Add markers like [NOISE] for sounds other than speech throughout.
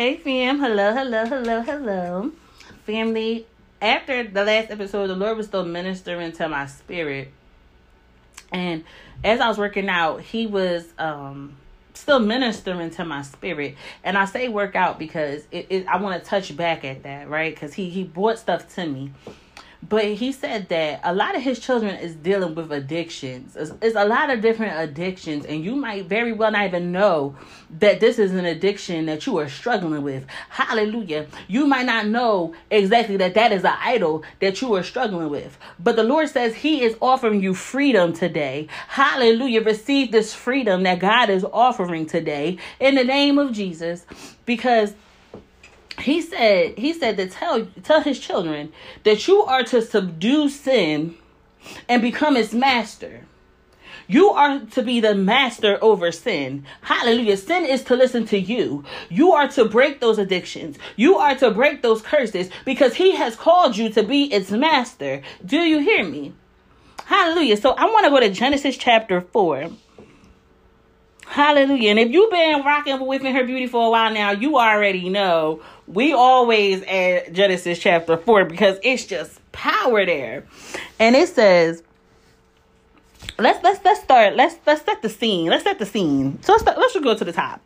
Hey, fam. Hello, hello, hello, hello. Family, after the last episode, the Lord was still ministering to my spirit. And as I was working out, He was um still ministering to my spirit. And I say work out because it, it I want to touch back at that, right? Because he, he brought stuff to me. But he said that a lot of his children is dealing with addictions. It's, it's, a lot of different addictions, and you might very well not even know that this is an addiction that you are struggling with. Hallelujah. You might not know exactly that that is an idol that you are struggling with. But the Lord says He is offering you freedom today. Hallelujah. Receive this freedom that God is offering today in the name of Jesus because he said he said to tell tell his children that you are to subdue sin and become its master you are to be the master over sin. Hallelujah. Sin is to listen to you. You are to break those addictions. You are to break those curses because he has called you to be its master. Do you hear me? Hallelujah. So I want to go to Genesis chapter 4. Hallelujah. And if you've been rocking with her beauty for a while now, you already know we always add Genesis chapter 4 because it's just power there. And it says, let's let's let's start let's let's set the scene let's set the scene so let's, let's go to the top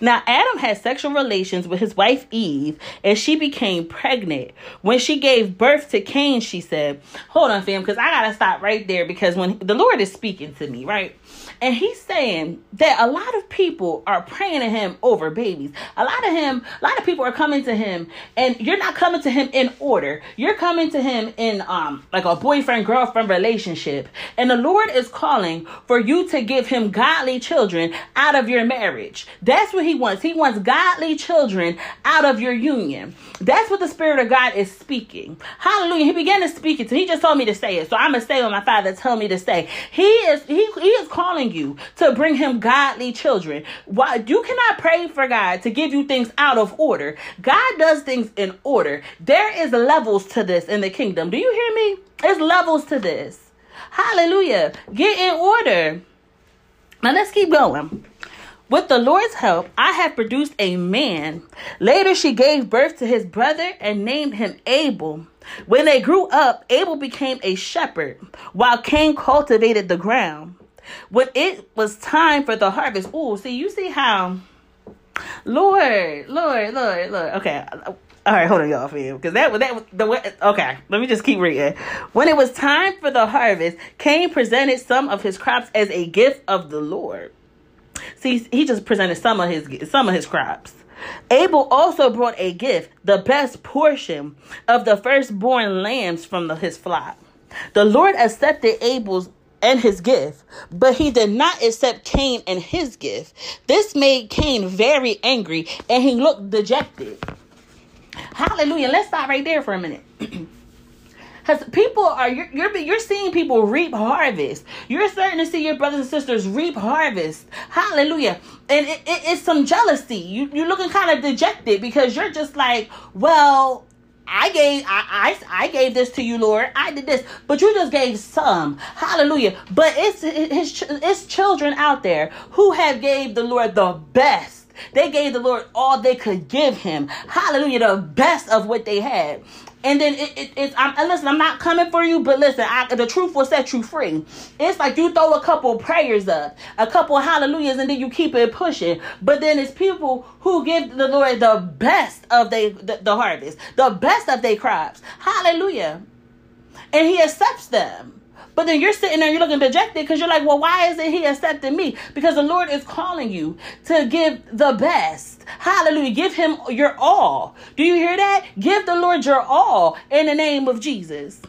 now adam had sexual relations with his wife eve and she became pregnant when she gave birth to cain she said hold on fam because i gotta stop right there because when the lord is speaking to me right and he's saying that a lot of people are praying to him over babies. A lot of him, a lot of people are coming to him, and you're not coming to him in order. You're coming to him in um like a boyfriend girlfriend relationship. And the Lord is calling for you to give him godly children out of your marriage. That's what he wants. He wants godly children out of your union. That's what the Spirit of God is speaking. Hallelujah. He began to speak it to. He just told me to say it. So I'm gonna say what my father told me to say. He is he he is calling you to bring him godly children. Why you cannot pray for God to give you things out of order. God does things in order. There is levels to this in the kingdom. Do you hear me? There's levels to this. Hallelujah. Get in order. Now let's keep going. With the Lord's help, I have produced a man. Later, she gave birth to his brother and named him Abel. When they grew up, Abel became a shepherd, while Cain cultivated the ground. When it was time for the harvest, oh, see, you see how, Lord, Lord, Lord, Lord. Okay, all right, hold on, y'all, fam, because that was that was the way. Okay, let me just keep reading. When it was time for the harvest, Cain presented some of his crops as a gift of the Lord. See, he just presented some of his some of his crops. Abel also brought a gift, the best portion of the firstborn lambs from the, his flock. The Lord accepted Abel's and his gift, but he did not accept Cain and his gift. This made Cain very angry and he looked dejected. Hallelujah. Let's stop right there for a minute. [CLEARS THROAT] Because people are you're, you're you're seeing people reap harvest. You're starting to see your brothers and sisters reap harvest. Hallelujah. And it, it, it's some jealousy. You you're looking kind of dejected because you're just like, well, I gave I, I I gave this to you, Lord. I did this, but you just gave some. Hallelujah. But it's it's it's children out there who have gave the Lord the best. They gave the Lord all they could give him. Hallelujah. The best of what they had. And then it, it, it's I'm listen, I'm not coming for you, but listen, I, the truth will set you free. It's like you throw a couple prayers up, a couple hallelujahs, and then you keep it pushing. But then it's people who give the Lord the best of they the, the harvest, the best of their crops. Hallelujah. And he accepts them. But then you're sitting there, you're looking dejected because you're like, well, why isn't he accepting me? Because the Lord is calling you to give the best. Hallelujah. Give him your all. Do you hear that? Give the Lord your all in the name of Jesus.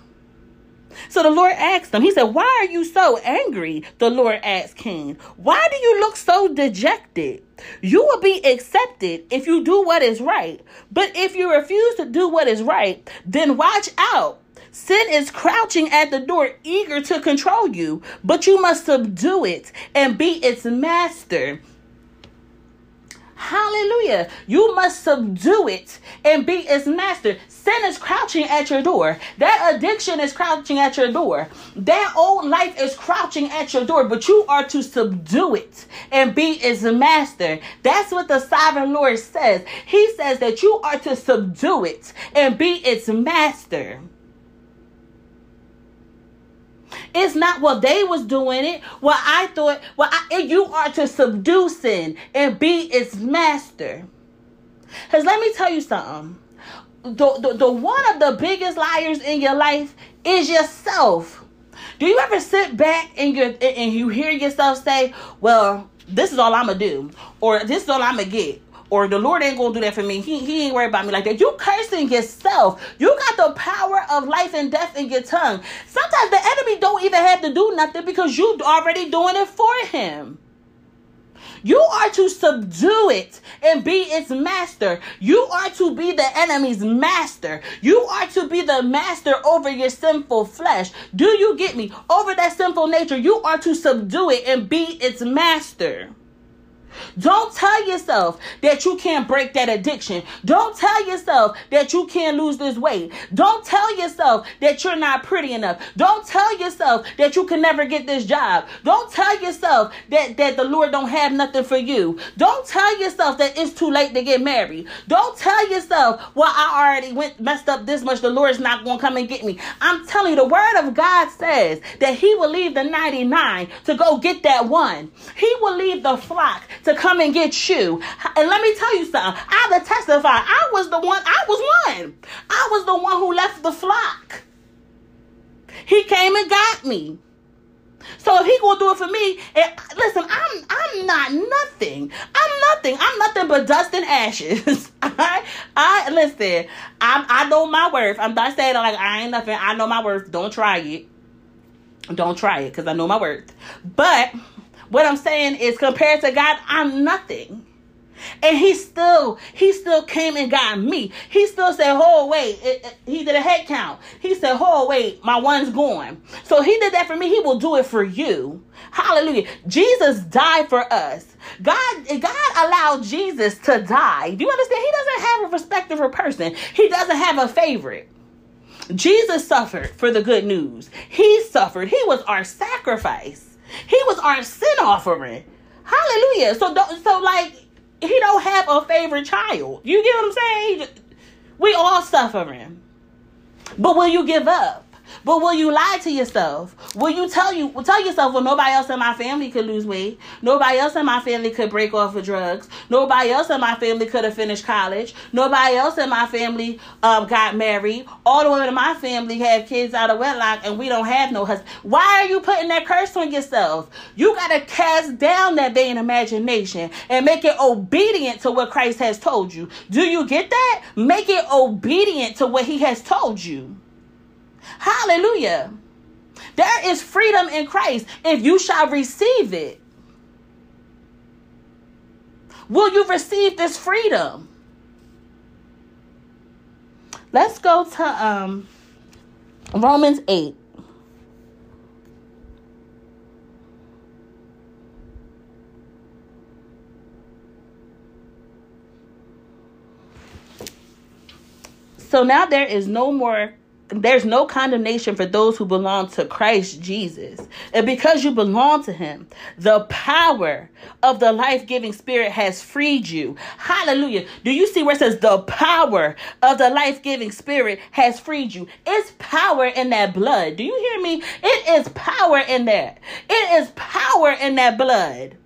So the Lord asked him, He said, Why are you so angry? The Lord asked Cain, Why do you look so dejected? You will be accepted if you do what is right. But if you refuse to do what is right, then watch out Sin is crouching at the door, eager to control you, but you must subdue it and be its master. Hallelujah. You must subdue it and be its master. Sin is crouching at your door. That addiction is crouching at your door. That old life is crouching at your door, but you are to subdue it and be its master. That's what the sovereign Lord says. He says that you are to subdue it and be its master. It's not what they was doing it. Well, I thought, well, I, you are to subdue sin and be its master. Because let me tell you something. The, the, the one of the biggest liars in your life is yourself. Do you ever sit back and you and you hear yourself say, "Well, this is all I'm gonna do," or "This is all I'm gonna get," or the Lord ain't gonna do that for me. He, he ain't worried about me like that. You cursing yourself. You got the power of life and death in your tongue. Sometimes the enemy don't even have to do nothing because you already doing it for him. You are to subdue it and be its master. You are to be the enemy's master. You are to be the master over your sinful flesh. Do you get me? Over that sinful nature, you are to subdue it and be its master. Don't tell yourself that you can't break that addiction. Don't tell yourself that you can't lose this weight. Don't tell yourself that you're not pretty enough. Don't tell yourself that you can never get this job. Don't tell yourself that, that the Lord don't have nothing for you. Don't tell yourself that it's too late to get married. Don't tell yourself, well, I already went messed up this much. The Lord's not to come and get me. I'm telling you, the word of God says that he will leave the 99 to go get that one. He will leave the flock to come and get you. And let me tell you something. I to testify. I was the one. I was one. I was the one who left the flock. He came and got me. So if he gonna do it for me, and listen, I'm I'm not nothing. I'm nothing. I'm nothing but dust and ashes. [LAUGHS] I I listen. I I know my worth. I'm not saying like I ain't nothing. I know my worth. Don't try it. Don't try it because I know my worth. But what I'm saying is, compared to God, I'm nothing. And he still, he still came and got me. He still said, "Oh wait," it, it, he did a head count. He said, "Oh wait, my one's gone." So he did that for me. He will do it for you. Hallelujah. Jesus died for us. God, God allowed Jesus to die. Do you understand? He doesn't have a respect for a person. He doesn't have a favorite. Jesus suffered for the good news. He suffered. He was our sacrifice. He was our sin offering. Hallelujah. So don't, so like he don't have a favorite child. You get what I'm saying? We all suffering. But will you give up? But will you lie to yourself? Will you tell you tell yourself, well, nobody else in my family could lose weight. Nobody else in my family could break off of drugs. Nobody else in my family could have finished college. Nobody else in my family um, got married. All the women in my family have kids out of wedlock, and we don't have no husband. Why are you putting that curse on yourself? You gotta cast down that vain imagination and make it obedient to what Christ has told you. Do you get that? Make it obedient to what He has told you. Hallelujah. There is freedom in Christ if you shall receive it. Will you receive this freedom? Let's go to um, Romans 8. So now there is no more there's no condemnation for those who belong to Christ Jesus. And because you belong to him, the power of the life giving spirit has freed you. Hallelujah. Do you see where it says the power of the life giving spirit has freed you? It's power in that blood. Do you hear me? It is power in that. It is power in that blood.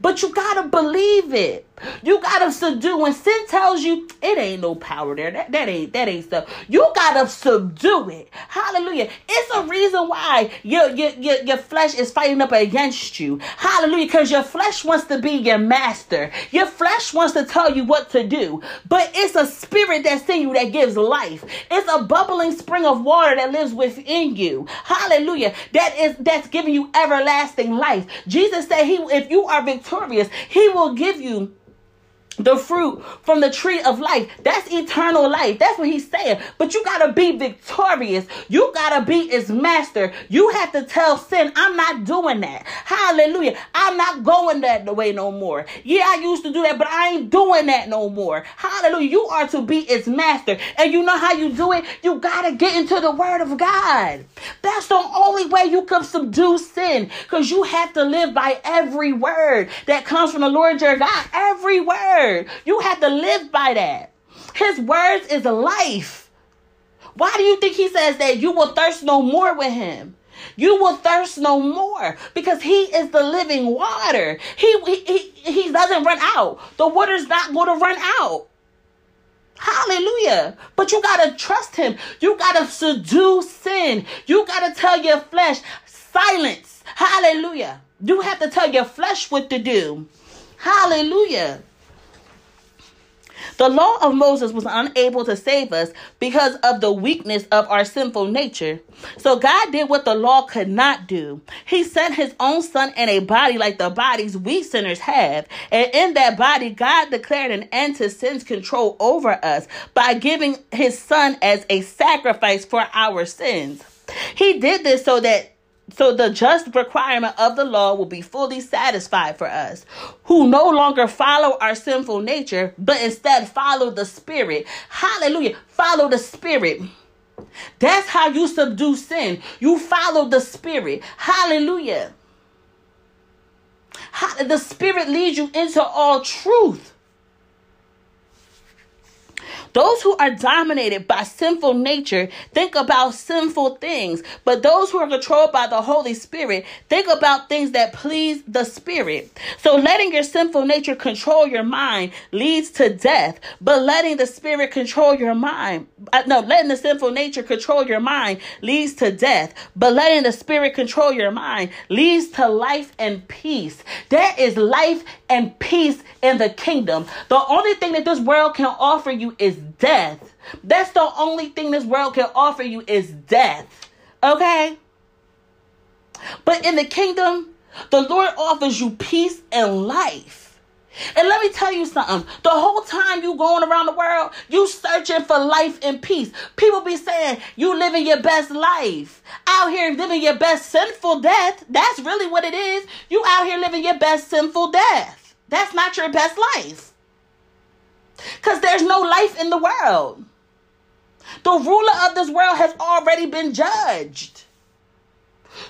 But you gotta believe it. You gotta subdue. When sin tells you it ain't no power there, that, that ain't that ain't stuff. You gotta subdue it. Hallelujah. It's a reason why your your your, your flesh is fighting up against you. Hallelujah. Because your flesh wants to be your master. Your flesh wants to tell you what to do. But it's a spirit that's in you that gives life. It's a bubbling spring of water that lives within you. Hallelujah. That is that's giving you everlasting life. Jesus said he if you are victorious, he will give you the fruit from the tree of life. That's eternal life. That's what he's saying. But you got to be victorious. You got to be his master. You have to tell sin, I'm not doing that. Hallelujah. I'm not going that way no more. Yeah, I used to do that, but I ain't doing that no more. Hallelujah. You are to be his master. And you know how you do it? You got to get into the word of God. That's the only way you can subdue sin because you have to live by every word that comes from the Lord your God. Every word word. You have to live by that. His words is life. Why do you think he says that you will thirst no more with him? You will thirst no more because he is the living water. He, he, he, doesn't run out. The water's not going to run out. Hallelujah. But you got to trust him. You got to subdue sin. You got to tell your flesh, silence. Hallelujah. You have to tell your flesh what to do. Hallelujah. The law of Moses was unable to save us because of the weakness of our sinful nature. So God did what the law could not do. He sent his own son in a body like the bodies we sinners have. And in that body, God declared an end to sin's control over us by giving his son as a sacrifice for our sins. He did this so that so the just requirement of the law will be fully satisfied for us who no longer follow our sinful nature, but instead follow the Spirit. Hallelujah. Follow the Spirit. That's how you subdue sin. You follow the Spirit. Hallelujah. The Spirit leads you into all truth. Those who are dominated by sinful nature think about sinful things, but those who are controlled by the Holy Spirit think about things that please the Spirit. So letting your sinful nature control your mind leads to death, but letting the Spirit control your mind, uh, no, letting the sinful nature control your mind leads to death, but letting the Spirit control your mind leads to life and peace. There is life and peace in the kingdom. The only thing that this world can offer you is death. That's the only thing this world can offer you is death. Okay? But in the kingdom, the Lord offers you peace and life. And let me tell you something. The whole time you going around the world, you searching for life and peace. People be saying you living your best life. Out here living your best sinful death. That's really what it is. You out here living your best sinful death. That's not your best life. Because there's no life in the world. The ruler of this world has already been judged.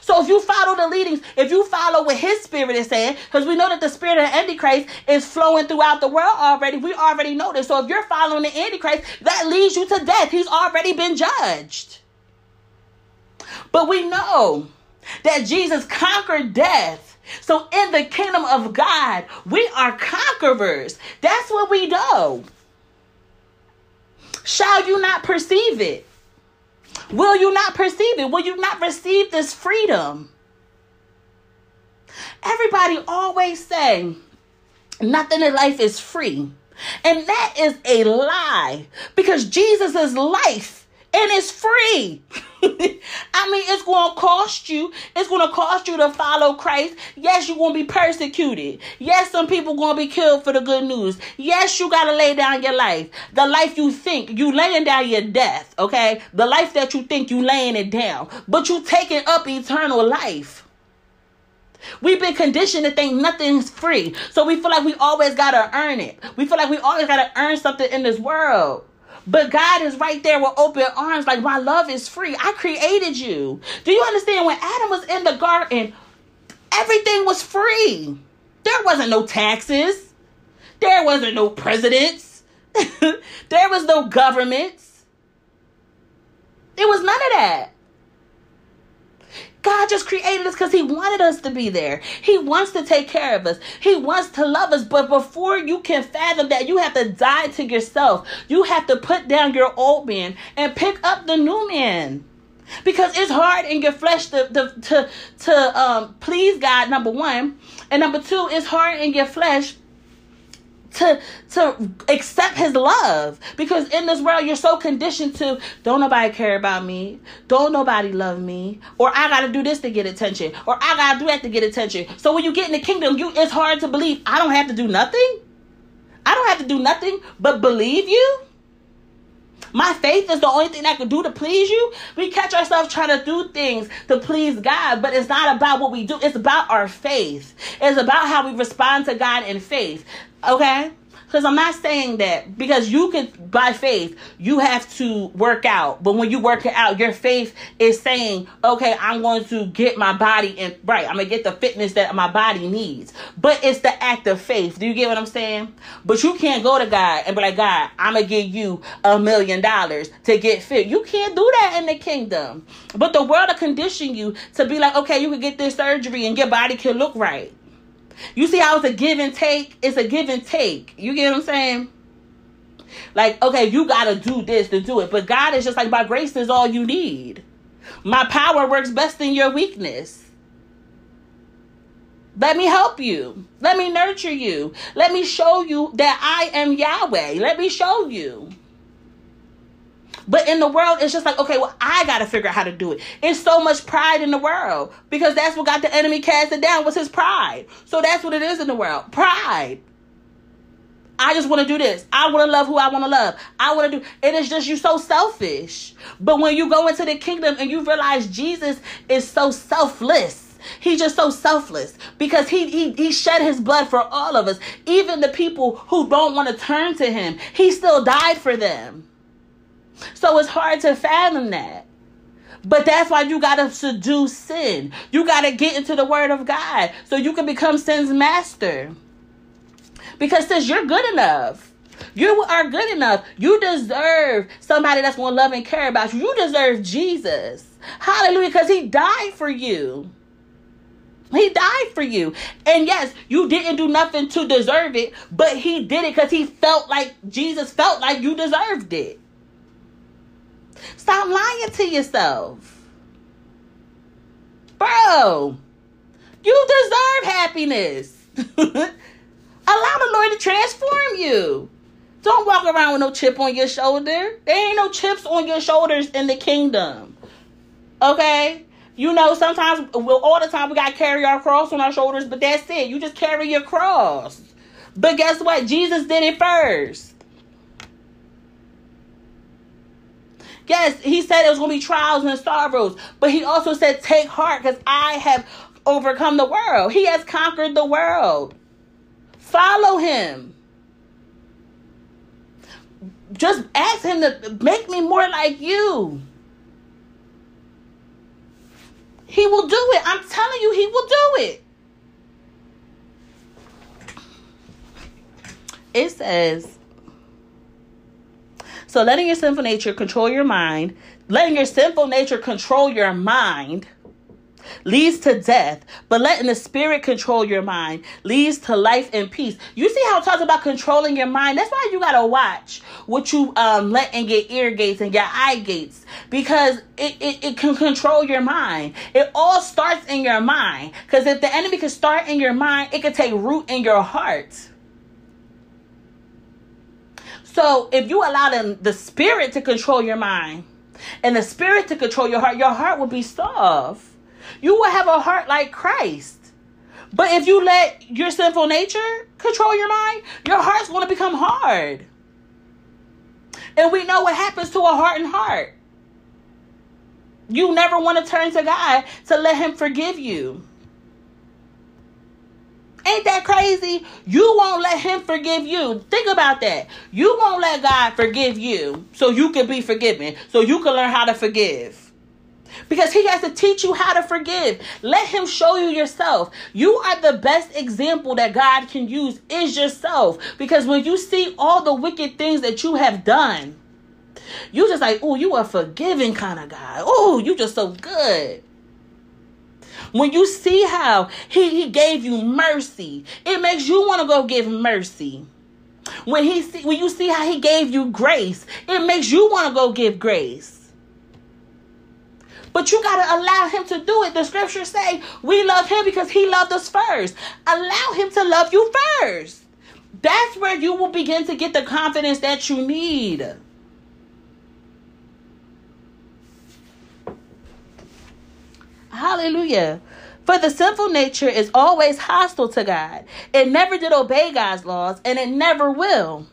So if you follow the leadings, if you follow what his spirit is saying, because we know that the spirit of the Antichrist is flowing throughout the world already, we already know this. So if you're following the Antichrist, that leads you to death. He's already been judged. But we know that Jesus conquered death so in the kingdom of God, we are conquerors. That's what we know. Shall you not perceive it? Will you not perceive it? Will you not receive this freedom? Everybody always say nothing in life is free. And that is a lie because Jesus is life and it's free. [LAUGHS] I mean, it's going to cost you. It's going to cost you to follow Christ. Yes, you're going to be persecuted. Yes, some people going to be killed for the good news. Yes, you got to lay down your life. The life you think, you laying down your death, okay? The life that you think you laying it down. But you taking up eternal life. We've been conditioned to think nothing's free. So we feel like we always got to earn it. We feel like we always got to earn something in this world. But God is right there with open arms, like, my love is free. I created you. Do you understand? When Adam was in the garden, everything was free. There wasn't no taxes, there wasn't no presidents, [LAUGHS] there was no governments. It was none of that. God just created us because He wanted us to be there. He wants to take care of us. He wants to love us. But before you can fathom that, you have to die to yourself. You have to put down your old man and pick up the new man. Because it's hard in your flesh to, to, to, to um, please God, number one. And number two, it's hard in your flesh to to accept his love. Because in this world you're so conditioned to don't nobody care about me. Don't nobody love me. Or i gotta do this to get attention. Or i gotta do that to get attention. So when you get in the kingdom you it's hard to believe i don't have to do nothing? I I don't have to do nothing but believe you. My faith is the only thing that can do to please you. We catch ourselves trying to do things to please God, but it's not about what we do. It's about our faith. It's about how we respond to God in faith. Okay? Because I'm not saying that because you can, by faith, you have to work out. But when you work it out, your faith is saying, okay, I'm going to get my body in, right, I'm going to get the fitness that my body needs. But it's the act of faith. Do you get what I'm saying? But you can't go to God and be like, God, I'm going to give you a million dollars to get fit. You can't do that in the kingdom. But the world will condition you to be like, okay, you can get this surgery and your body can look right. You see how it's a give and take? It's a give and take. You get what I'm saying? Like, okay, you gotta do this to do it. But God is just like, my grace is all you need. My power works best in your weakness. Let me help you. Let me nurture you. Let me show you that I am Yahweh. Let me show you. But in the world, it's just like, okay, well, I got to figure out how to do it. It's so much pride in the world because that's what got the enemy casted down was his pride. So that's what it is in the world. Pride. I just want to do this. I want to love who I want to love. I want to do. It is just you so selfish. But when you go into the kingdom and you realize Jesus is so selfless. He's just so selfless because he, he he shed his blood for all of us, even the people who don't want to turn to him. He still died for them. So it's hard to fathom that. But that's why you got to seduce sin. You got to get into the word of God so you can become sin's master. Because since you're good enough, you are good enough. You deserve somebody that's going to love and care about you. You deserve Jesus. Hallelujah. Because he died for you. He died for you. And yes, you didn't do nothing to deserve it, but he did it because he felt like Jesus felt like you deserved it. Stop lying to yourself. Bro, you deserve happiness. [LAUGHS] Allow the Lord to transform you. Don't walk around with no chip on your shoulder. There ain't no chips on your shoulders in the kingdom. Okay? You know, sometimes, well, all the time we got to carry our cross on our shoulders, but that's it. You just carry your cross. But guess what? Jesus did it first. Yes, he said it was going to be trials and sorrows, but he also said, Take heart because I have overcome the world. He has conquered the world. Follow him. Just ask him to make me more like you. He will do it. I'm telling you, he will do it. It says, so letting your sinful nature control your mind, letting your sinful nature control your mind leads to death, but letting the spirit control your mind leads to life and peace. You see how it talks about controlling your mind? That's why you gotta watch what you um let in your ear gates and your eye gates because it, it, it can control your mind. It all starts in your mind. Because if the enemy can start in your mind, it can take root in your heart. So if you allow them, the spirit to control your mind and the spirit to control your heart, your heart will be soft. You will have a heart like Christ. But if you let your sinful nature control your mind, your heart's going to become hard. And we know what happens to a hardened heart. You never want to turn to God to let Him forgive you. Ain't that crazy? You won't let him forgive you. Think about that. You won't let God forgive you so you can be forgiven, so you can learn how to forgive. Because he has to teach you how to forgive. Let him show you yourself. You are the best example that God can use is yourself. Because when you see all the wicked things that you have done, you just like, oh, you are a forgiving kind of guy. Oh, you just so good. When you see how he, he gave you mercy, it makes you want to go give mercy. When he see, when you see how he gave you grace, it makes you want to go give grace. But you got to allow him to do it. The scriptures say we love him because he loved us first. Allow him to love you first. That's where you will begin to get the confidence that you need. Hallelujah. For the sinful nature is always hostile to God. It never did obey God's laws, and it never will.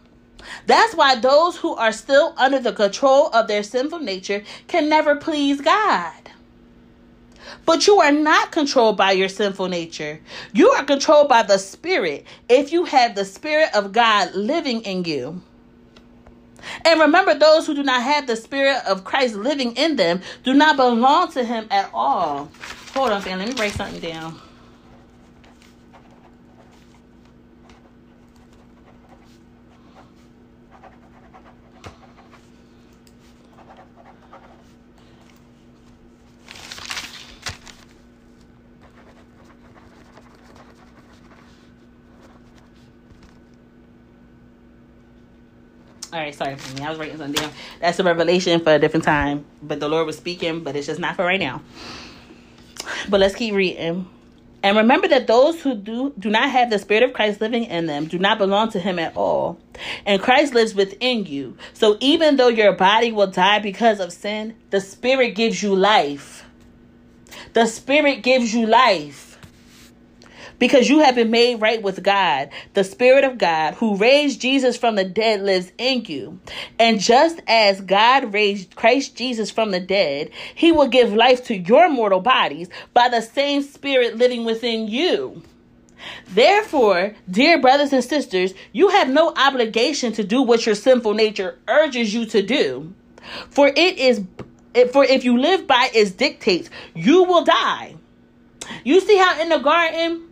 That's why those who are still under the control of their sinful nature can never please God. But you are not controlled by your sinful nature. You are controlled by the Spirit if you have the Spirit of God living in you. And remember, those who do not have the Spirit of Christ living in them do not belong to Him at all. Hold on, fam. Let me break something down. All right, sorry for me. I was writing something down. That's a revelation for a different time. But the Lord was speaking, but it's just not for right now. But let's keep reading. And remember that those who do do not have the spirit of Christ living in them do not belong to him at all. And Christ lives within you. So even though your body will die because of sin, the spirit gives you life. The spirit gives you life because you have been made right with God. The Spirit of God, who raised Jesus from the dead, lives in you. And just as God raised Christ Jesus from the dead, he will give life to your mortal bodies by the same Spirit living within you. Therefore, dear brothers and sisters, you have no obligation to do what your sinful nature urges you to do. For it is for if you live by its dictates, you will die. You see how in the garden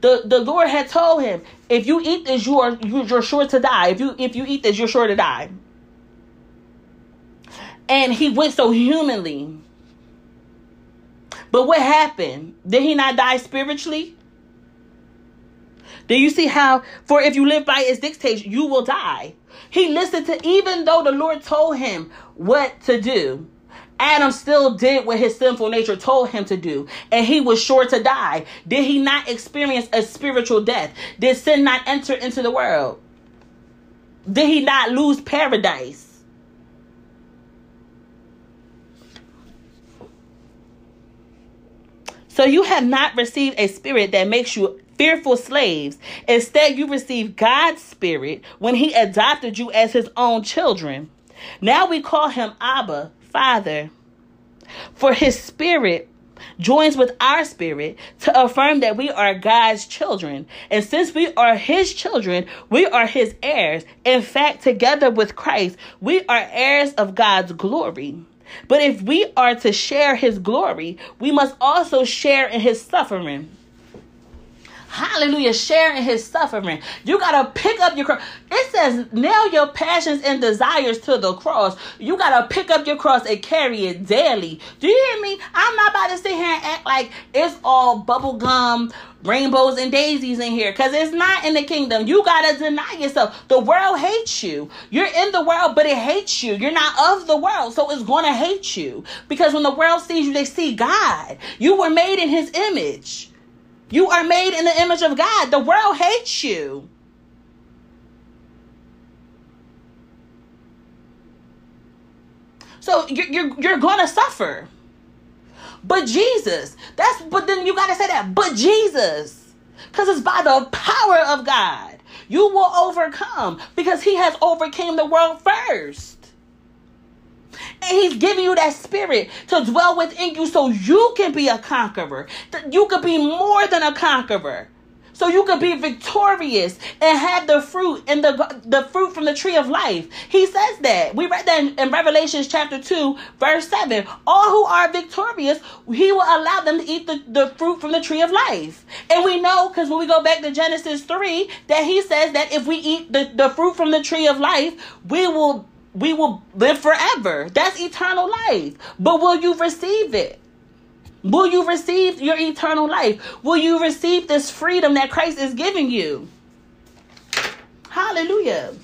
the, the Lord had told him, if you eat this, you are you're sure to die. If you if you eat this, you're sure to die. And he went so humanly. But what happened? Did he not die spiritually? Do you see how, for if you live by his dictates, you will die? He listened to, even though the Lord told him what to do, Adam still did what his sinful nature told him to do, and he was sure to die. Did he not experience a spiritual death? Did sin not enter into the world? Did he not lose paradise? So you have not received a spirit that makes you fearful slaves. Instead, you received God's spirit when he adopted you as his own children. Now we call him Abba, Father. For his spirit joins with our spirit to affirm that we are God's children. And since we are his children, we are his heirs. In fact, together with Christ, we are heirs of God's glory. But if we are to share his glory, we must also share in his suffering. Hallelujah. Sharing his suffering. You got to pick up your cross. It says, nail your passions and desires to the cross. You got to pick up your cross and carry it daily. Do you hear me? I'm not about to sit here and act like it's all bubble gum, rainbows, and daisies in here because it's not in the kingdom. You got to deny yourself. The world hates you. You're in the world, but it hates you. You're not of the world, so it's going to hate you because when the world sees you, they see God. You were made in his image. You are made in the image of God. The world hates you. So you're, you're, you're going to suffer. But Jesus, that's, but then you got to say that, but Jesus, because it's by the power of God, you will overcome because he has overcame the world first. And he's giving you that spirit to dwell within you so you can be a conqueror. You could be more than a conqueror. So you could be victorious and have the fruit and the the fruit from the tree of life. He says that. We read that in, in Revelations chapter 2, verse 7. All who are victorious, he will allow them to eat the, the fruit from the tree of life. And we know, because when we go back to Genesis 3, that he says that if we eat the, the fruit from the tree of life, we will we will live forever. That's eternal life. But will you receive it? Will you receive your eternal life? Will you receive this freedom that Christ is giving you? Hallelujah.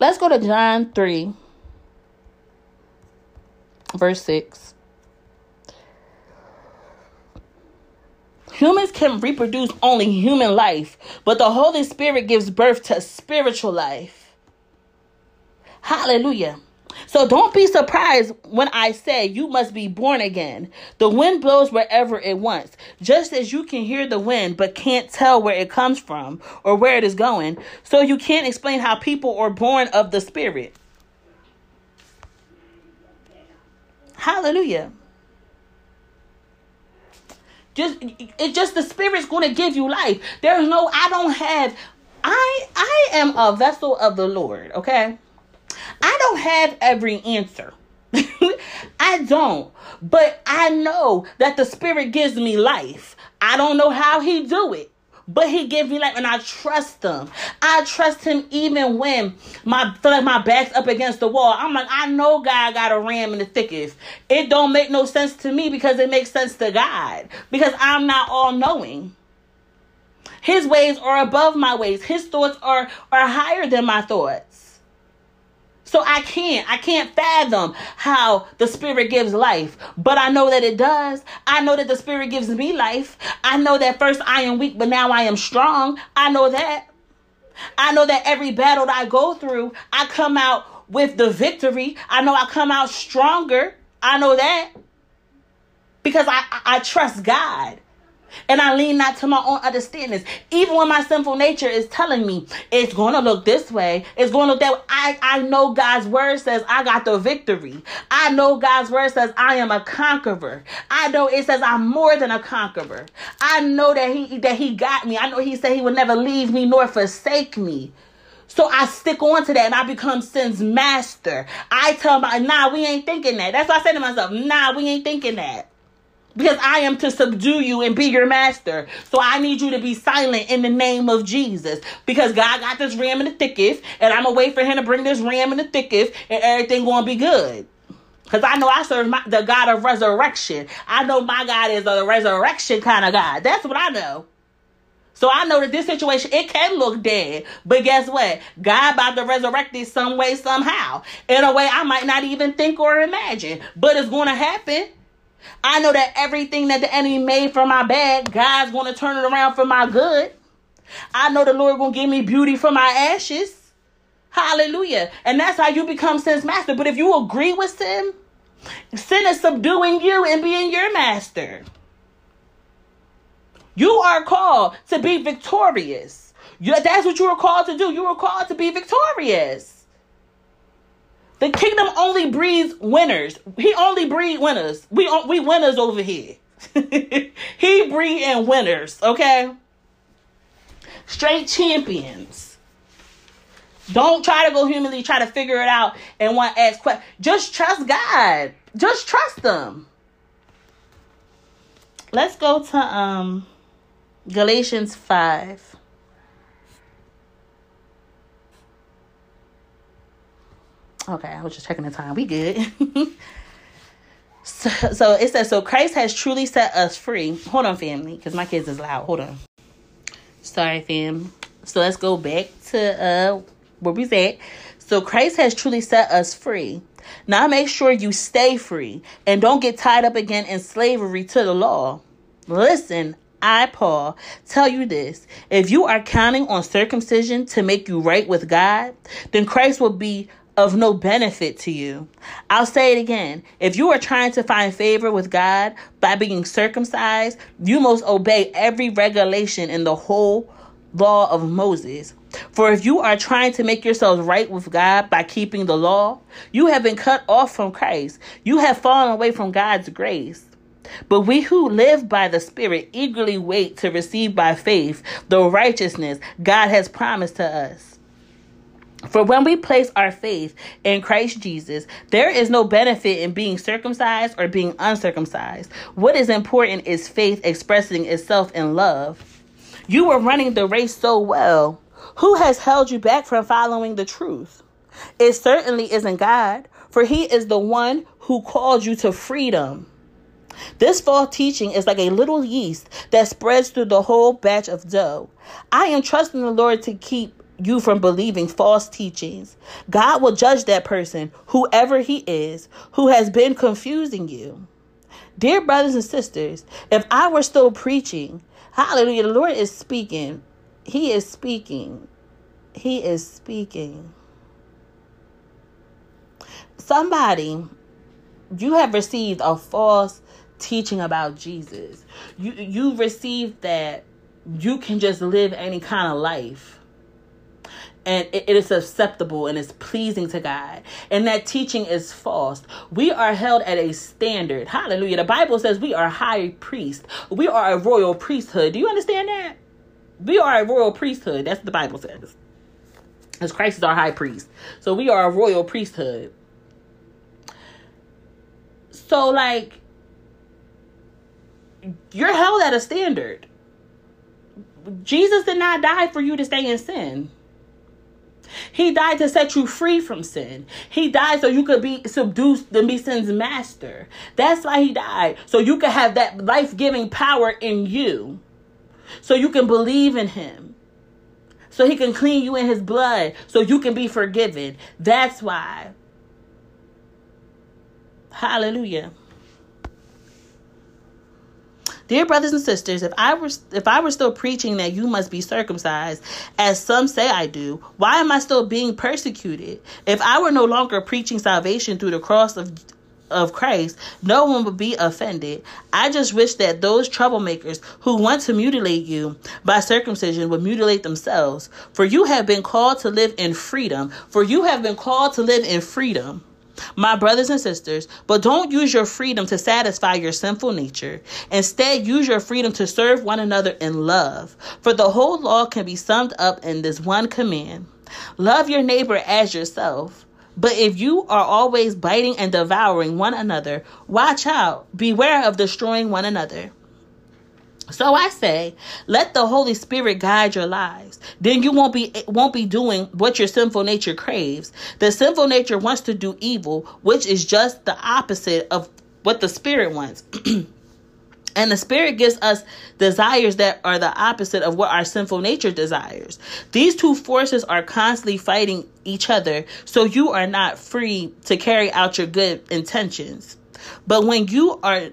Let's go to John 3, verse 6. Humans can reproduce only human life, but the Holy Spirit gives birth to spiritual life. Hallelujah. So don't be surprised when I say you must be born again. The wind blows wherever it wants. Just as you can hear the wind but can't tell where it comes from or where it is going, so you can't explain how people are born of the Spirit. Hallelujah. Just it's just the spirit's going to give you life. There's no I don't have I I am a vessel of the Lord, okay? I don't have every answer. [LAUGHS] I don't. But I know that the spirit gives me life. I don't know how he do it. But he gives me life and I trust him. I trust him even when my feel like my back's up against the wall. I'm like, I know God got a ram in the thickest. It don't make no sense to me because it makes sense to God. Because I'm not all knowing. His ways are above my ways. His thoughts are, are higher than my thoughts. So I can't, I can't fathom how the Spirit gives life. But I know that it does. I know that the Spirit gives me life. I know that first I am weak, but now I am strong. I know that. I know that every battle that I go through, I come out with the victory. I know I come out stronger. I know that. Because I, I trust God. And I lean not to my own understandings. Even when my sinful nature is telling me it's going to look this way, it's going to look that way. I, I know God's word says I got the victory. I know God's word says I am a conqueror. I know it says I'm more than a conqueror. I know that he that he got me. I know he said he would never leave me nor forsake me. So I stick on to that and I become sin's master. I tell my nah, we ain't thinking that. That's why I say to myself, nah, we ain't thinking that because I am to subdue you and be your master. So I need you to be silent in the name of Jesus because God got this ram in the thickest, and I'm gonna wait for Him to bring this ram in the thickest, and everything gonna be good. Because I know I serve my, the God of resurrection. I know my God is a resurrection kind of God. That's what I know. So I know that this situation, it can look dead. But guess what? God about to resurrect it some way, somehow. In a way I might not even think or imagine. But it's going to happen. I know that everything that the enemy made for my bad, God's going to turn it around for my good. I know the Lord going to give me beauty for my ashes. Hallelujah. And that's how you become sin's master. But if you agree with sin, sin is subduing you and being your master. You are called to be victorious. That's what you were called to do. You were called to be victorious. The kingdom only breeds winners. He only breed winners. We we winners over here. [LAUGHS] he breeding winners, okay? Straight champions. Don't try to go humanly, try to figure it out and want to ask questions. Just trust God. Just trust them. Let's go to um Galatians 5. Okay, I was just checking the time. We good. [LAUGHS] so, so it says, so Christ has truly set us free. Hold on, family, because my kids is loud. Hold on. Sorry, fam. So let's go back to uh where we at. So Christ has truly set us free. Now make sure you stay free and don't get tied up again in slavery to the law. Listen, I, Paul, tell you this. If you are counting on circumcision to make you right with God, then Christ will be of no benefit to you. I'll say it again. If you are trying to find favor with God by being circumcised, you must obey every regulation in the whole law of Moses. For if you are trying to make yourselves right with God by keeping the law, you have been cut off from Christ. You have fallen away from God's grace. But we who live by the Spirit eagerly wait to receive by faith the righteousness God has promised to us. For when we place our faith in Christ Jesus, there is no benefit in being circumcised or being uncircumcised. What is important is faith expressing itself in love. You were running the race so well. Who has held you back from following the truth? It certainly isn't God, for He is the one who called you to freedom. This false teaching is like a little yeast that spreads through the whole batch of dough. I am trusting the Lord to keep you from believing false teachings. God will judge that person, whoever he is, who has been confusing you. Dear brothers and sisters, if I were still preaching, hallelujah, the Lord is speaking. He is speaking. He is speaking. somebody you have received a false teaching about Jesus. You you received that you can just live any kind of life and it is acceptable and it's pleasing to God. And that teaching is false. We are held at a standard. Hallelujah. The Bible says we are high priest. We are a royal priesthood. Do you understand that? We are a royal priesthood. That's what the Bible says. As Christ is our high priest. So we are a royal priesthood. So like you're held at a standard. Jesus did not die for you to stay in sin. He died to set you free from sin. He died so you could be subdued and be sin's master. That's why he died. So you could have that life giving power in you. So you can believe in him. So he can clean you in his blood. So you can be forgiven. That's why. Hallelujah. Dear brothers and sisters, if I were if I were still preaching that you must be circumcised, as some say I do, why am I still being persecuted? If I were no longer preaching salvation through the cross of of Christ, no one would be offended. I just wish that those troublemakers who want to mutilate you by circumcision would mutilate themselves. For you have been called to live in freedom. For you have been called to live in freedom my brothers and sisters, but don't use your freedom to satisfy your sinful nature. Instead, use your freedom to serve one another in love. For the whole law can be summed up in this one command love your neighbor as yourself. But if you are always biting and devouring one another, watch out. Beware of destroying one another. So I say, let the Holy Spirit guide your lives. Then you won't be won't be doing what your sinful nature craves. The sinful nature wants to do evil, which is just the opposite of what the spirit wants. [CLEARS THROAT] and the spirit gives us desires that are the opposite of what our sinful nature desires. These two forces are constantly fighting each other, so you are not free to carry out your good intentions. But when you are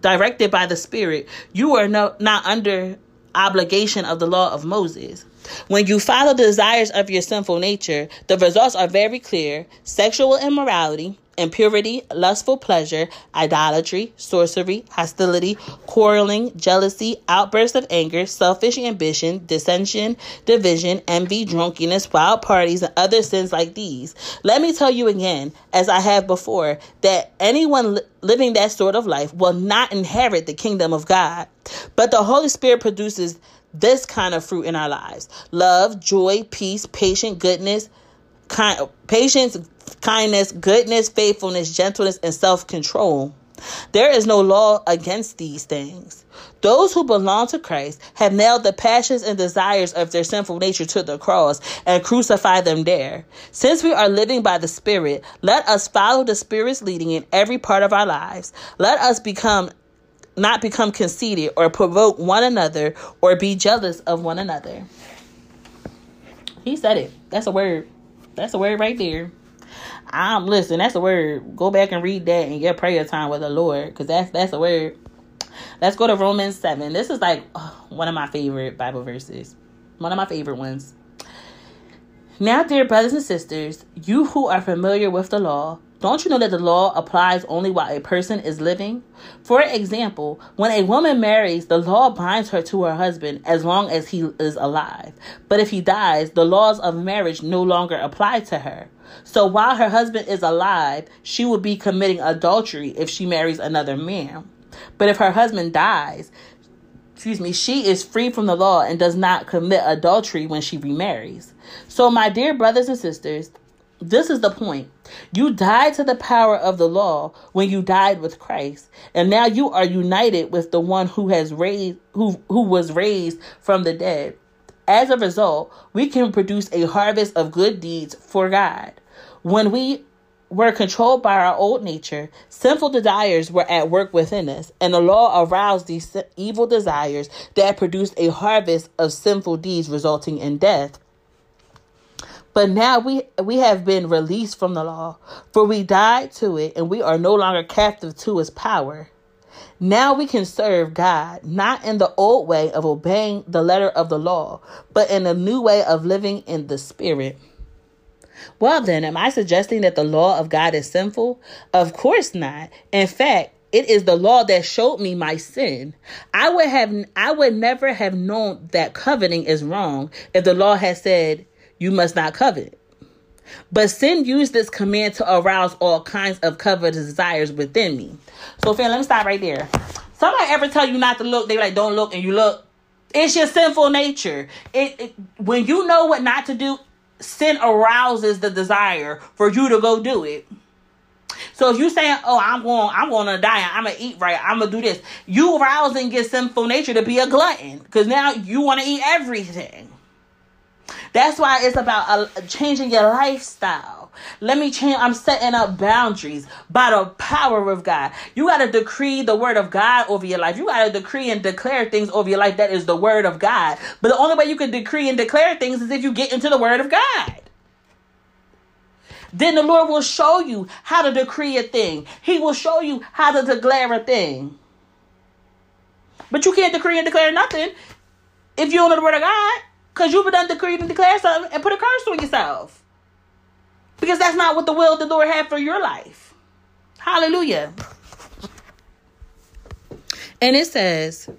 directed by the Spirit, you are no, not under obligation of the law of Moses. When you follow the desires of your sinful nature, the results are very clear sexual immorality, impurity, lustful pleasure, idolatry, sorcery, hostility, quarreling, jealousy, outbursts of anger, selfish ambition, dissension, division, envy, drunkenness, wild parties, and other sins like these. Let me tell you again, as I have before, that anyone li- living that sort of life will not inherit the kingdom of God. But the Holy Spirit produces this kind of fruit in our lives love, joy, peace, patience, goodness, kind, patience, kindness, goodness, faithfulness, gentleness, and self control. There is no law against these things. Those who belong to Christ have nailed the passions and desires of their sinful nature to the cross and crucified them there. Since we are living by the Spirit, let us follow the Spirit's leading in every part of our lives. Let us become not become conceited or provoke one another or be jealous of one another. He said it. That's a word. That's a word right there. I'm listen. That's a word. Go back and read that in your prayer time with the Lord, because that's that's a word. Let's go to Romans seven. This is like oh, one of my favorite Bible verses. One of my favorite ones. Now, dear brothers and sisters, you who are familiar with the law, don't you know that the law applies only while a person is living? For example, when a woman marries, the law binds her to her husband as long as he is alive. But if he dies, the laws of marriage no longer apply to her. So while her husband is alive, she would be committing adultery if she marries another man. But if her husband dies, excuse me, she is free from the law and does not commit adultery when she remarries. So, my dear brothers and sisters, this is the point. You died to the power of the law when you died with Christ, and now you are united with the one who has raised who who was raised from the dead. As a result, we can produce a harvest of good deeds for God. When we were controlled by our old nature, sinful desires were at work within us, and the law aroused these evil desires that produced a harvest of sinful deeds resulting in death. But now we we have been released from the law, for we died to it and we are no longer captive to its power. Now we can serve God, not in the old way of obeying the letter of the law, but in a new way of living in the spirit. Well, then, am I suggesting that the law of God is sinful? Of course not. In fact, it is the law that showed me my sin. I would have I would never have known that coveting is wrong if the law had said you must not covet. But sin used this command to arouse all kinds of covetous desires within me. So, fam, let me stop right there. Somebody ever tell you not to look, they like, don't look, and you look. It's your sinful nature. It, it when you know what not to do, sin arouses the desire for you to go do it. So if you saying, "Oh, I'm going, I'm going to die. I'm gonna eat right. I'm gonna do this," you arousing your sinful nature to be a glutton because now you want to eat everything. That's why it's about uh, changing your lifestyle. Let me change. I'm setting up boundaries by the power of God. You got to decree the word of God over your life. You got to decree and declare things over your life that is the word of God. But the only way you can decree and declare things is if you get into the word of God. Then the Lord will show you how to decree a thing. He will show you how to declare a thing. But you can't decree and declare nothing if you don't know the word of God. Because you've done decreed and declared something and put a curse on yourself. Because that's not what the will of the Lord had for your life. Hallelujah. And it says,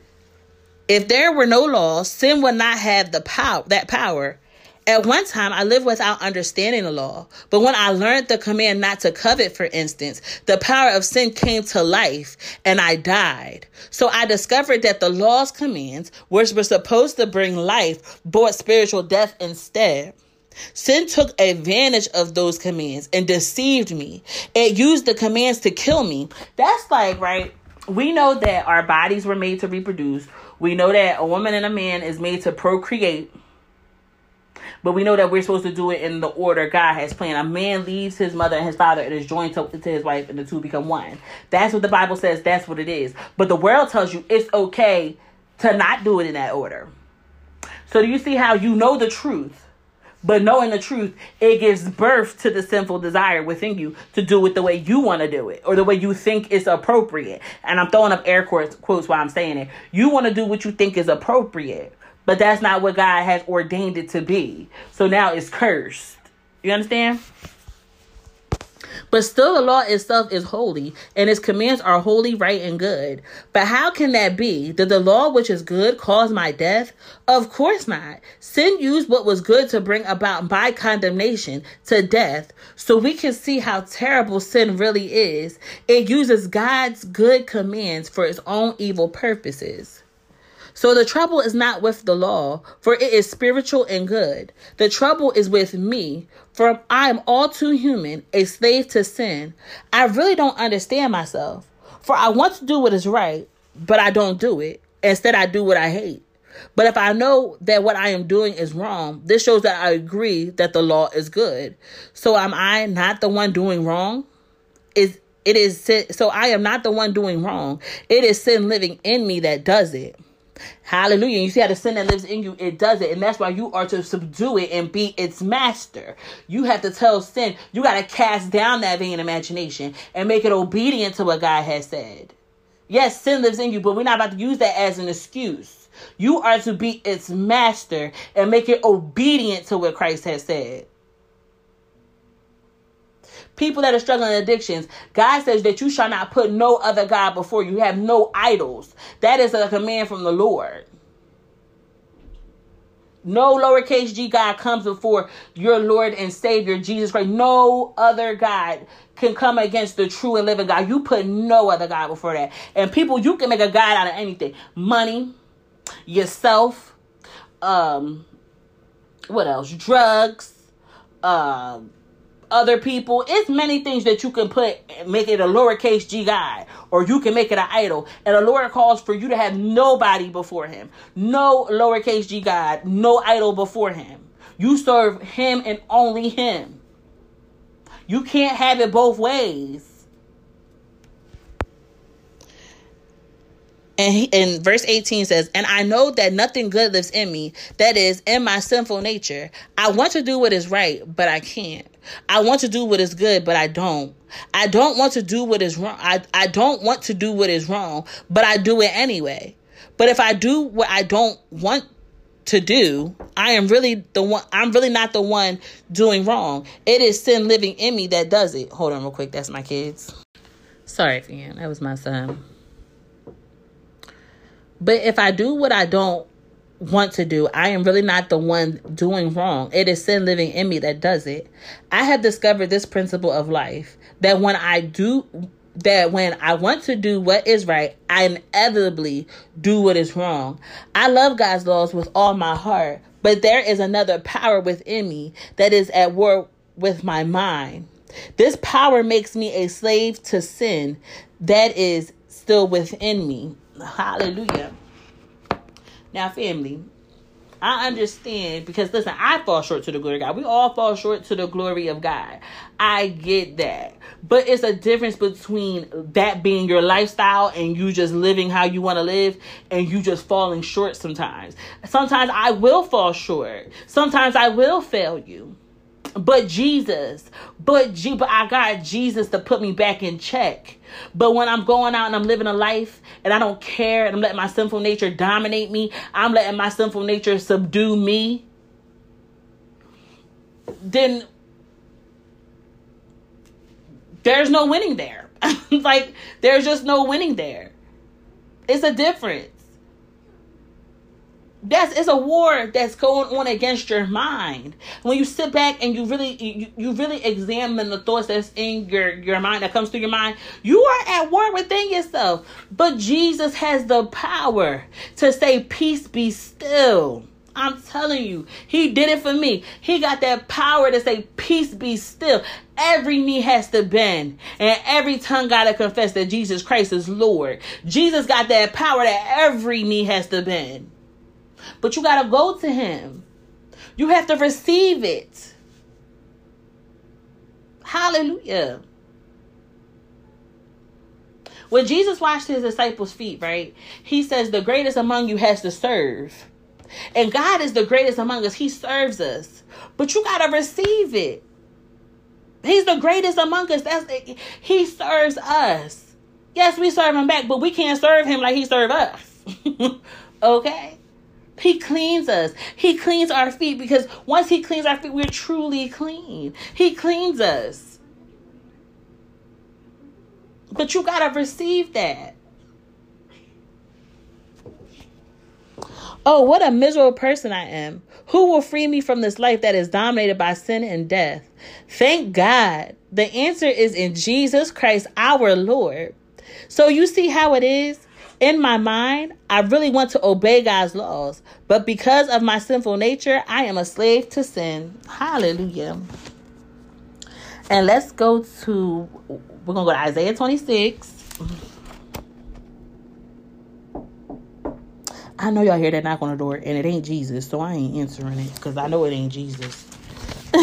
if there were no law, sin would not have the power that power at one time, I lived without understanding the law, but when I learned the command not to covet, for instance, the power of sin came to life and I died. So I discovered that the law's commands, which were supposed to bring life, brought spiritual death instead. Sin took advantage of those commands and deceived me. It used the commands to kill me. That's like, right? We know that our bodies were made to reproduce. We know that a woman and a man is made to procreate but we know that we're supposed to do it in the order God has planned. A man leaves his mother and his father and is joined to, to his wife, and the two become one. That's what the Bible says. That's what it is. But the world tells you it's okay to not do it in that order. So do you see how you know the truth? But knowing the truth, it gives birth to the sinful desire within you to do it the way you want to do it or the way you think is appropriate. And I'm throwing up air quotes, quotes while I'm saying it. You want to do what you think is appropriate. But that's not what God has ordained it to be. So now it's cursed. You understand? But still, the law itself is holy, and its commands are holy, right, and good. But how can that be? Did the law which is good cause my death? Of course not. Sin used what was good to bring about my condemnation to death. So we can see how terrible sin really is. It uses God's good commands for its own evil purposes. So the trouble is not with the law, for it is spiritual and good. The trouble is with me, for I am all too human, a slave to sin. I really don't understand myself, for I want to do what is right, but I don't do it. Instead, I do what I hate. But if I know that what I am doing is wrong, this shows that I agree that the law is good. So am I not the one doing wrong? Is it is so I am not the one doing wrong. It is sin living in me that does it. Hallelujah. You see how the sin that lives in you, it does it. And that's why you are to subdue it and be its master. You have to tell sin, you got to cast down that vain imagination and make it obedient to what God has said. Yes, sin lives in you, but we're not about to use that as an excuse. You are to be its master and make it obedient to what Christ has said people that are struggling in addictions, God says that you shall not put no other God before you. have no idols. That is a command from the Lord. No lowercase g God comes before your Lord and Savior Jesus Christ. No other God can come against the true and living God. You put no other God before that. And people, you can make a God out of anything. Money, yourself, um, what else? Drugs, um, other people. It's many things that you can put, make it a lowercase g God, or you can make it an idol. And the Lord calls for you to have nobody before Him, no lowercase g God, no idol before Him. You serve Him and only Him. You can't have it both ways. And he, in verse 18 says, And I know that nothing good lives in me, that is, in my sinful nature. I want to do what is right, but I can't. I want to do what is good, but I don't. I don't want to do what is wrong. I, I don't want to do what is wrong, but I do it anyway. But if I do what I don't want to do. I am really the one I'm really not the one doing wrong. It is sin living in me that does it. Hold on real quick, that's my kids. Sorry, fam. That was my son. But if I do what I don't want to do, I am really not the one doing wrong. It is sin living in me that does it. I have discovered this principle of life that when I do that when I want to do what is right, I inevitably do what is wrong. I love God's laws with all my heart, but there is another power within me that is at war with my mind. This power makes me a slave to sin that is still within me. Hallelujah. Now, family, I understand because listen, I fall short to the glory of God. We all fall short to the glory of God. I get that. But it's a difference between that being your lifestyle and you just living how you want to live and you just falling short sometimes. Sometimes I will fall short. Sometimes I will fail you but Jesus, but G, but I got Jesus to put me back in check. But when I'm going out and I'm living a life and I don't care and I'm letting my sinful nature dominate me, I'm letting my sinful nature subdue me, then there's no winning there. [LAUGHS] like there's just no winning there. It's a difference that's it's a war that's going on against your mind when you sit back and you really you, you really examine the thoughts that's in your your mind that comes through your mind you are at war within yourself but jesus has the power to say peace be still I'm telling you, he did it for me. He got that power to say, Peace be still. Every knee has to bend, and every tongue got to confess that Jesus Christ is Lord. Jesus got that power that every knee has to bend. But you got to go to him. You have to receive it. Hallelujah. When Jesus washed his disciples' feet, right? He says, The greatest among you has to serve. And God is the greatest among us. He serves us. But you got to receive it. He's the greatest among us. That's he serves us. Yes, we serve him back, but we can't serve him like he served us. [LAUGHS] okay? He cleans us. He cleans our feet because once He cleans our feet, we're truly clean. He cleans us. But you got to receive that. Oh, what a miserable person I am. Who will free me from this life that is dominated by sin and death? Thank God. The answer is in Jesus Christ, our Lord. So you see how it is? In my mind, I really want to obey God's laws, but because of my sinful nature, I am a slave to sin. Hallelujah. And let's go to, we're going to go to Isaiah 26. I know y'all hear that knock on the door, and it ain't Jesus, so I ain't answering it because I know it ain't Jesus. [LAUGHS]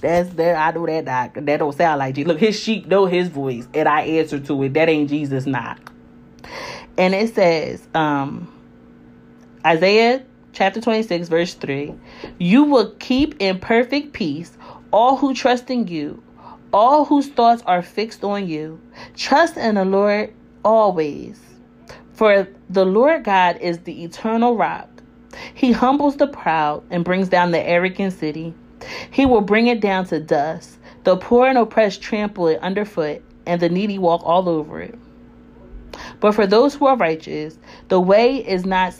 That's there. I know that knock. That don't sound like Jesus. Look, his sheep know his voice, and I answer to it. That ain't Jesus knock. And it says, um, Isaiah chapter 26, verse 3 You will keep in perfect peace all who trust in you, all whose thoughts are fixed on you. Trust in the Lord always. For the Lord God is the eternal rock. He humbles the proud and brings down the arrogant city. He will bring it down to dust. The poor and oppressed trample it underfoot, and the needy walk all over it. But for those who are righteous, the way is not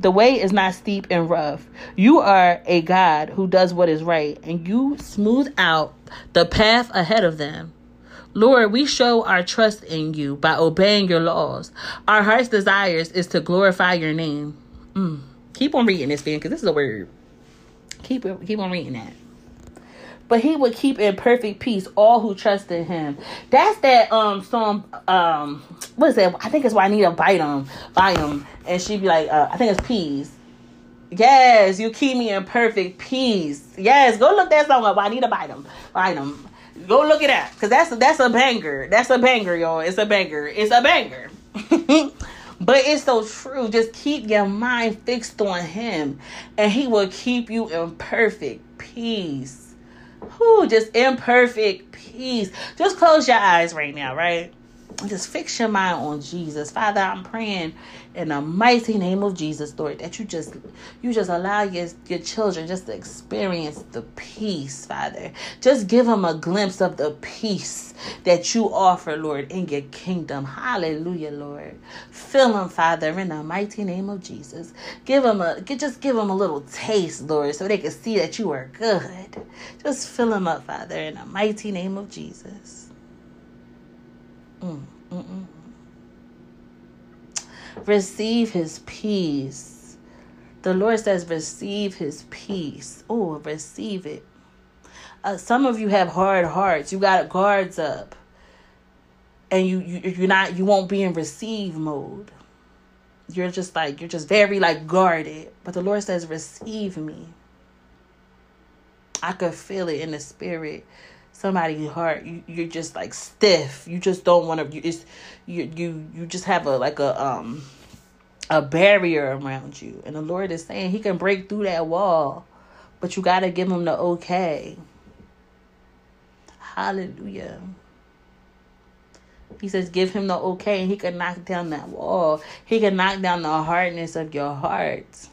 the way is not steep and rough. You are a God who does what is right, and you smooth out the path ahead of them. Lord, we show our trust in you by obeying your laws. Our heart's desires is to glorify your name. Mm. Keep on reading this, thing, because this is a word. Keep keep on reading that but he would keep in perfect peace all who trust in him. That's that um song um what is that? I think it's why I need to bite him, bite him, and she'd be like, uh, I think it's peace. Yes, you keep me in perfect peace. Yes, go look that song up. I need to bite him, bite him. Go look it up, cause that's that's a banger. That's a banger, y'all. It's a banger. It's a banger. [LAUGHS] But it's so true. Just keep your mind fixed on Him, and He will keep you in perfect peace. Whew, just imperfect peace. Just close your eyes right now, right? Just fix your mind on Jesus. Father, I'm praying in the mighty name of Jesus, Lord, that you just you just allow your, your children just to experience the peace, Father. Just give them a glimpse of the peace that you offer, Lord, in your kingdom. Hallelujah, Lord. Fill them, Father, in the mighty name of Jesus. Give them a just give them a little taste, Lord, so they can see that you are good. Just fill them up, Father, in the mighty name of Jesus. Mm, mm, mm. Receive his peace. The Lord says, receive his peace. Oh, receive it. Uh, some of you have hard hearts. You got guards up. And you, you you're not you won't be in receive mode. You're just like you're just very like guarded. But the Lord says, receive me. I could feel it in the spirit somebody's heart you, you're just like stiff. You just don't want to you it's you you you just have a like a um a barrier around you. And the lord is saying he can break through that wall but you got to give him the okay. Hallelujah. He says give him the okay and he can knock down that wall. He can knock down the hardness of your heart.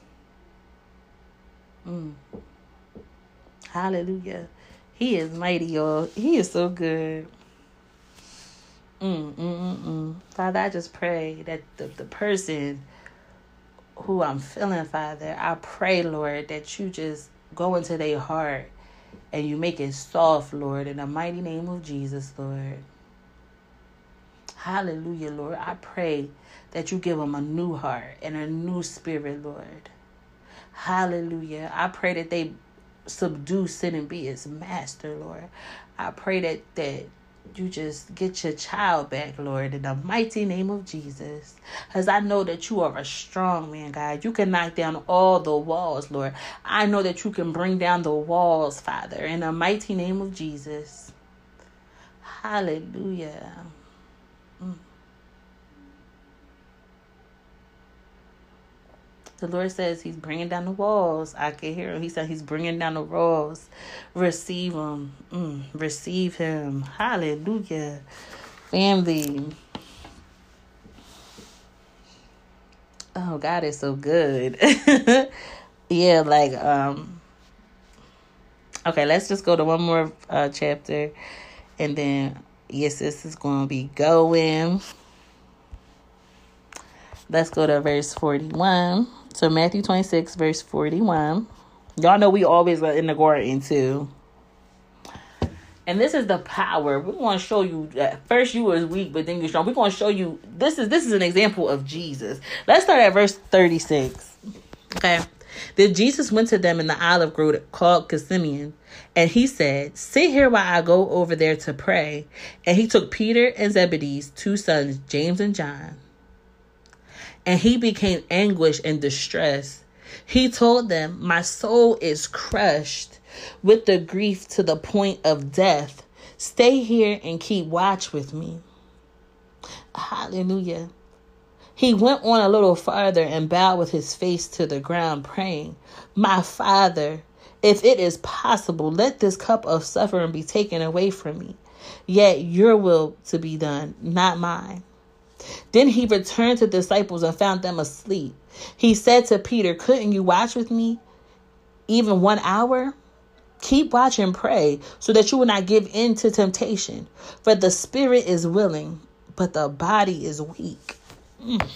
Mm. hallelujah he is mighty, y'all. He is so good. Mm, mm, mm, mm. Father, I just pray that the, the person who I'm feeling, Father, I pray, Lord, that you just go into their heart and you make it soft, Lord, in the mighty name of Jesus, Lord. Hallelujah, Lord. I pray that you give them a new heart and a new spirit, Lord. Hallelujah. I pray that they subdue sin and be its master, Lord. I pray that that you just get your child back, Lord, in the mighty name of Jesus. Because I know that you are a strong man, God. You can knock down all the walls, Lord. I know that you can bring down the walls, Father, in the mighty name of Jesus. Hallelujah. The Lord says He's bringing down the walls. I can hear Him. He said He's bringing down the walls. Receive Him. Mm, receive Him. Hallelujah. Family. Oh, God is so good. [LAUGHS] yeah, like, um, okay, let's just go to one more uh, chapter. And then, yes, this is going to be going. Let's go to verse 41. So Matthew 26, verse 41. Y'all know we always in the garden too. And this is the power. We're going to show you that first you was weak, but then you're strong. We're going to show you this is this is an example of Jesus. Let's start at verse 36. Okay. Then Jesus went to them in the olive grove called Gethsemane, and he said, Sit here while I go over there to pray. And he took Peter and Zebedee's two sons, James and John and he became anguished and distressed. He told them, My soul is crushed with the grief to the point of death. Stay here and keep watch with me. Hallelujah. He went on a little farther and bowed with his face to the ground, praying, My Father, if it is possible, let this cup of suffering be taken away from me. Yet your will to be done, not mine. Then he returned to the disciples and found them asleep. He said to Peter, Couldn't you watch with me even one hour? Keep watch and pray so that you will not give in to temptation. For the spirit is willing, but the body is weak. Mm.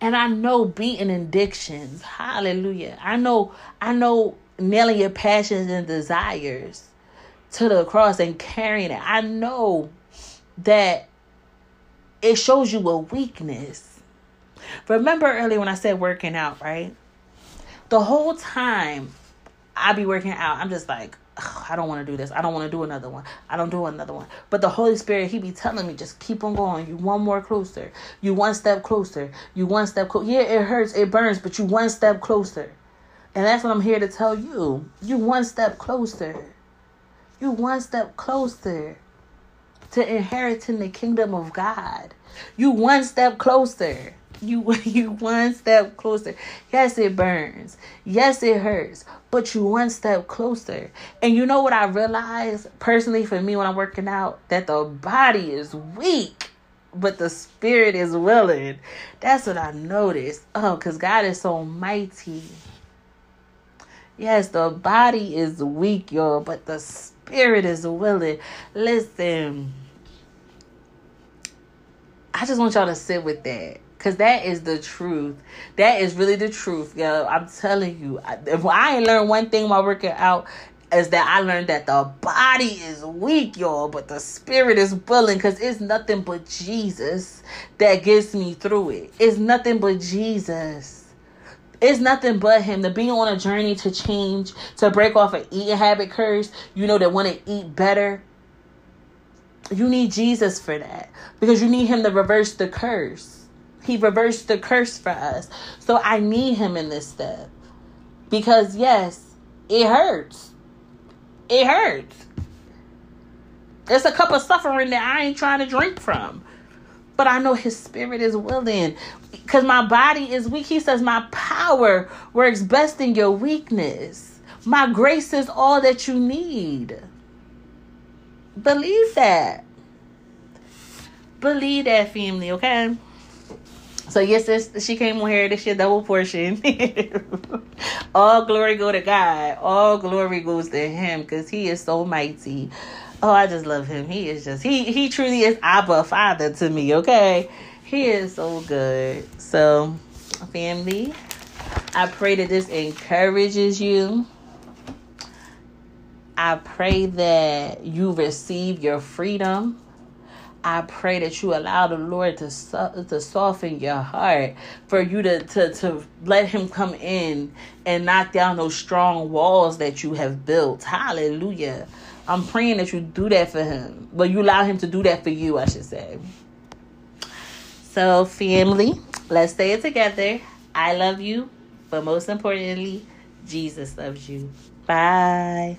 And I know beating addictions. Hallelujah. I know, I know nailing your passions and desires to the cross and carrying it. I know that it shows you a weakness. Remember earlier when I said working out, right? The whole time I be working out, I'm just like, I don't want to do this. I don't want to do another one. I don't do another one. But the Holy Spirit, He be telling me, just keep on going. You one more closer. You one step closer. You one step closer. Yeah, it hurts, it burns, but you one step closer. And that's what I'm here to tell you. You one step closer. You one step closer to inheriting the kingdom of God. You one step closer. You [LAUGHS] you one step closer. Yes, it burns. Yes, it hurts. But you one step closer. And you know what I realize personally for me when I'm working out? That the body is weak, but the spirit is willing. That's what I noticed. Oh, because God is so mighty. Yes, the body is weak, y'all, but the spirit is willing. Listen. I just want y'all to sit with that. Cause that is the truth. That is really the truth, yo. I'm telling you. If I ain't learned one thing while working out, is that I learned that the body is weak, y'all, but the spirit is willing. Cause it's nothing but Jesus that gets me through it. It's nothing but Jesus. It's nothing but him to be on a journey to change, to break off an eating habit curse. You know that want to eat better. You need Jesus for that because you need him to reverse the curse. He reversed the curse for us. So I need him in this step. Because yes, it hurts. It hurts. It's a cup of suffering that I ain't trying to drink from. But I know his spirit is willing. Because my body is weak. He says, My power works best in your weakness. My grace is all that you need. Believe that. Believe that, family, okay? So yes, this she came on here. This shit double portion. [LAUGHS] All glory go to God. All glory goes to Him because He is so mighty. Oh, I just love Him. He is just He He truly is Abba Father to me. Okay, He is so good. So, family, I pray that this encourages you. I pray that you receive your freedom. I pray that you allow the Lord to to soften your heart for you to, to to let him come in and knock down those strong walls that you have built. Hallelujah. I'm praying that you do that for him. But you allow him to do that for you, I should say. So, family, let's stay it together. I love you, but most importantly, Jesus loves you. Bye.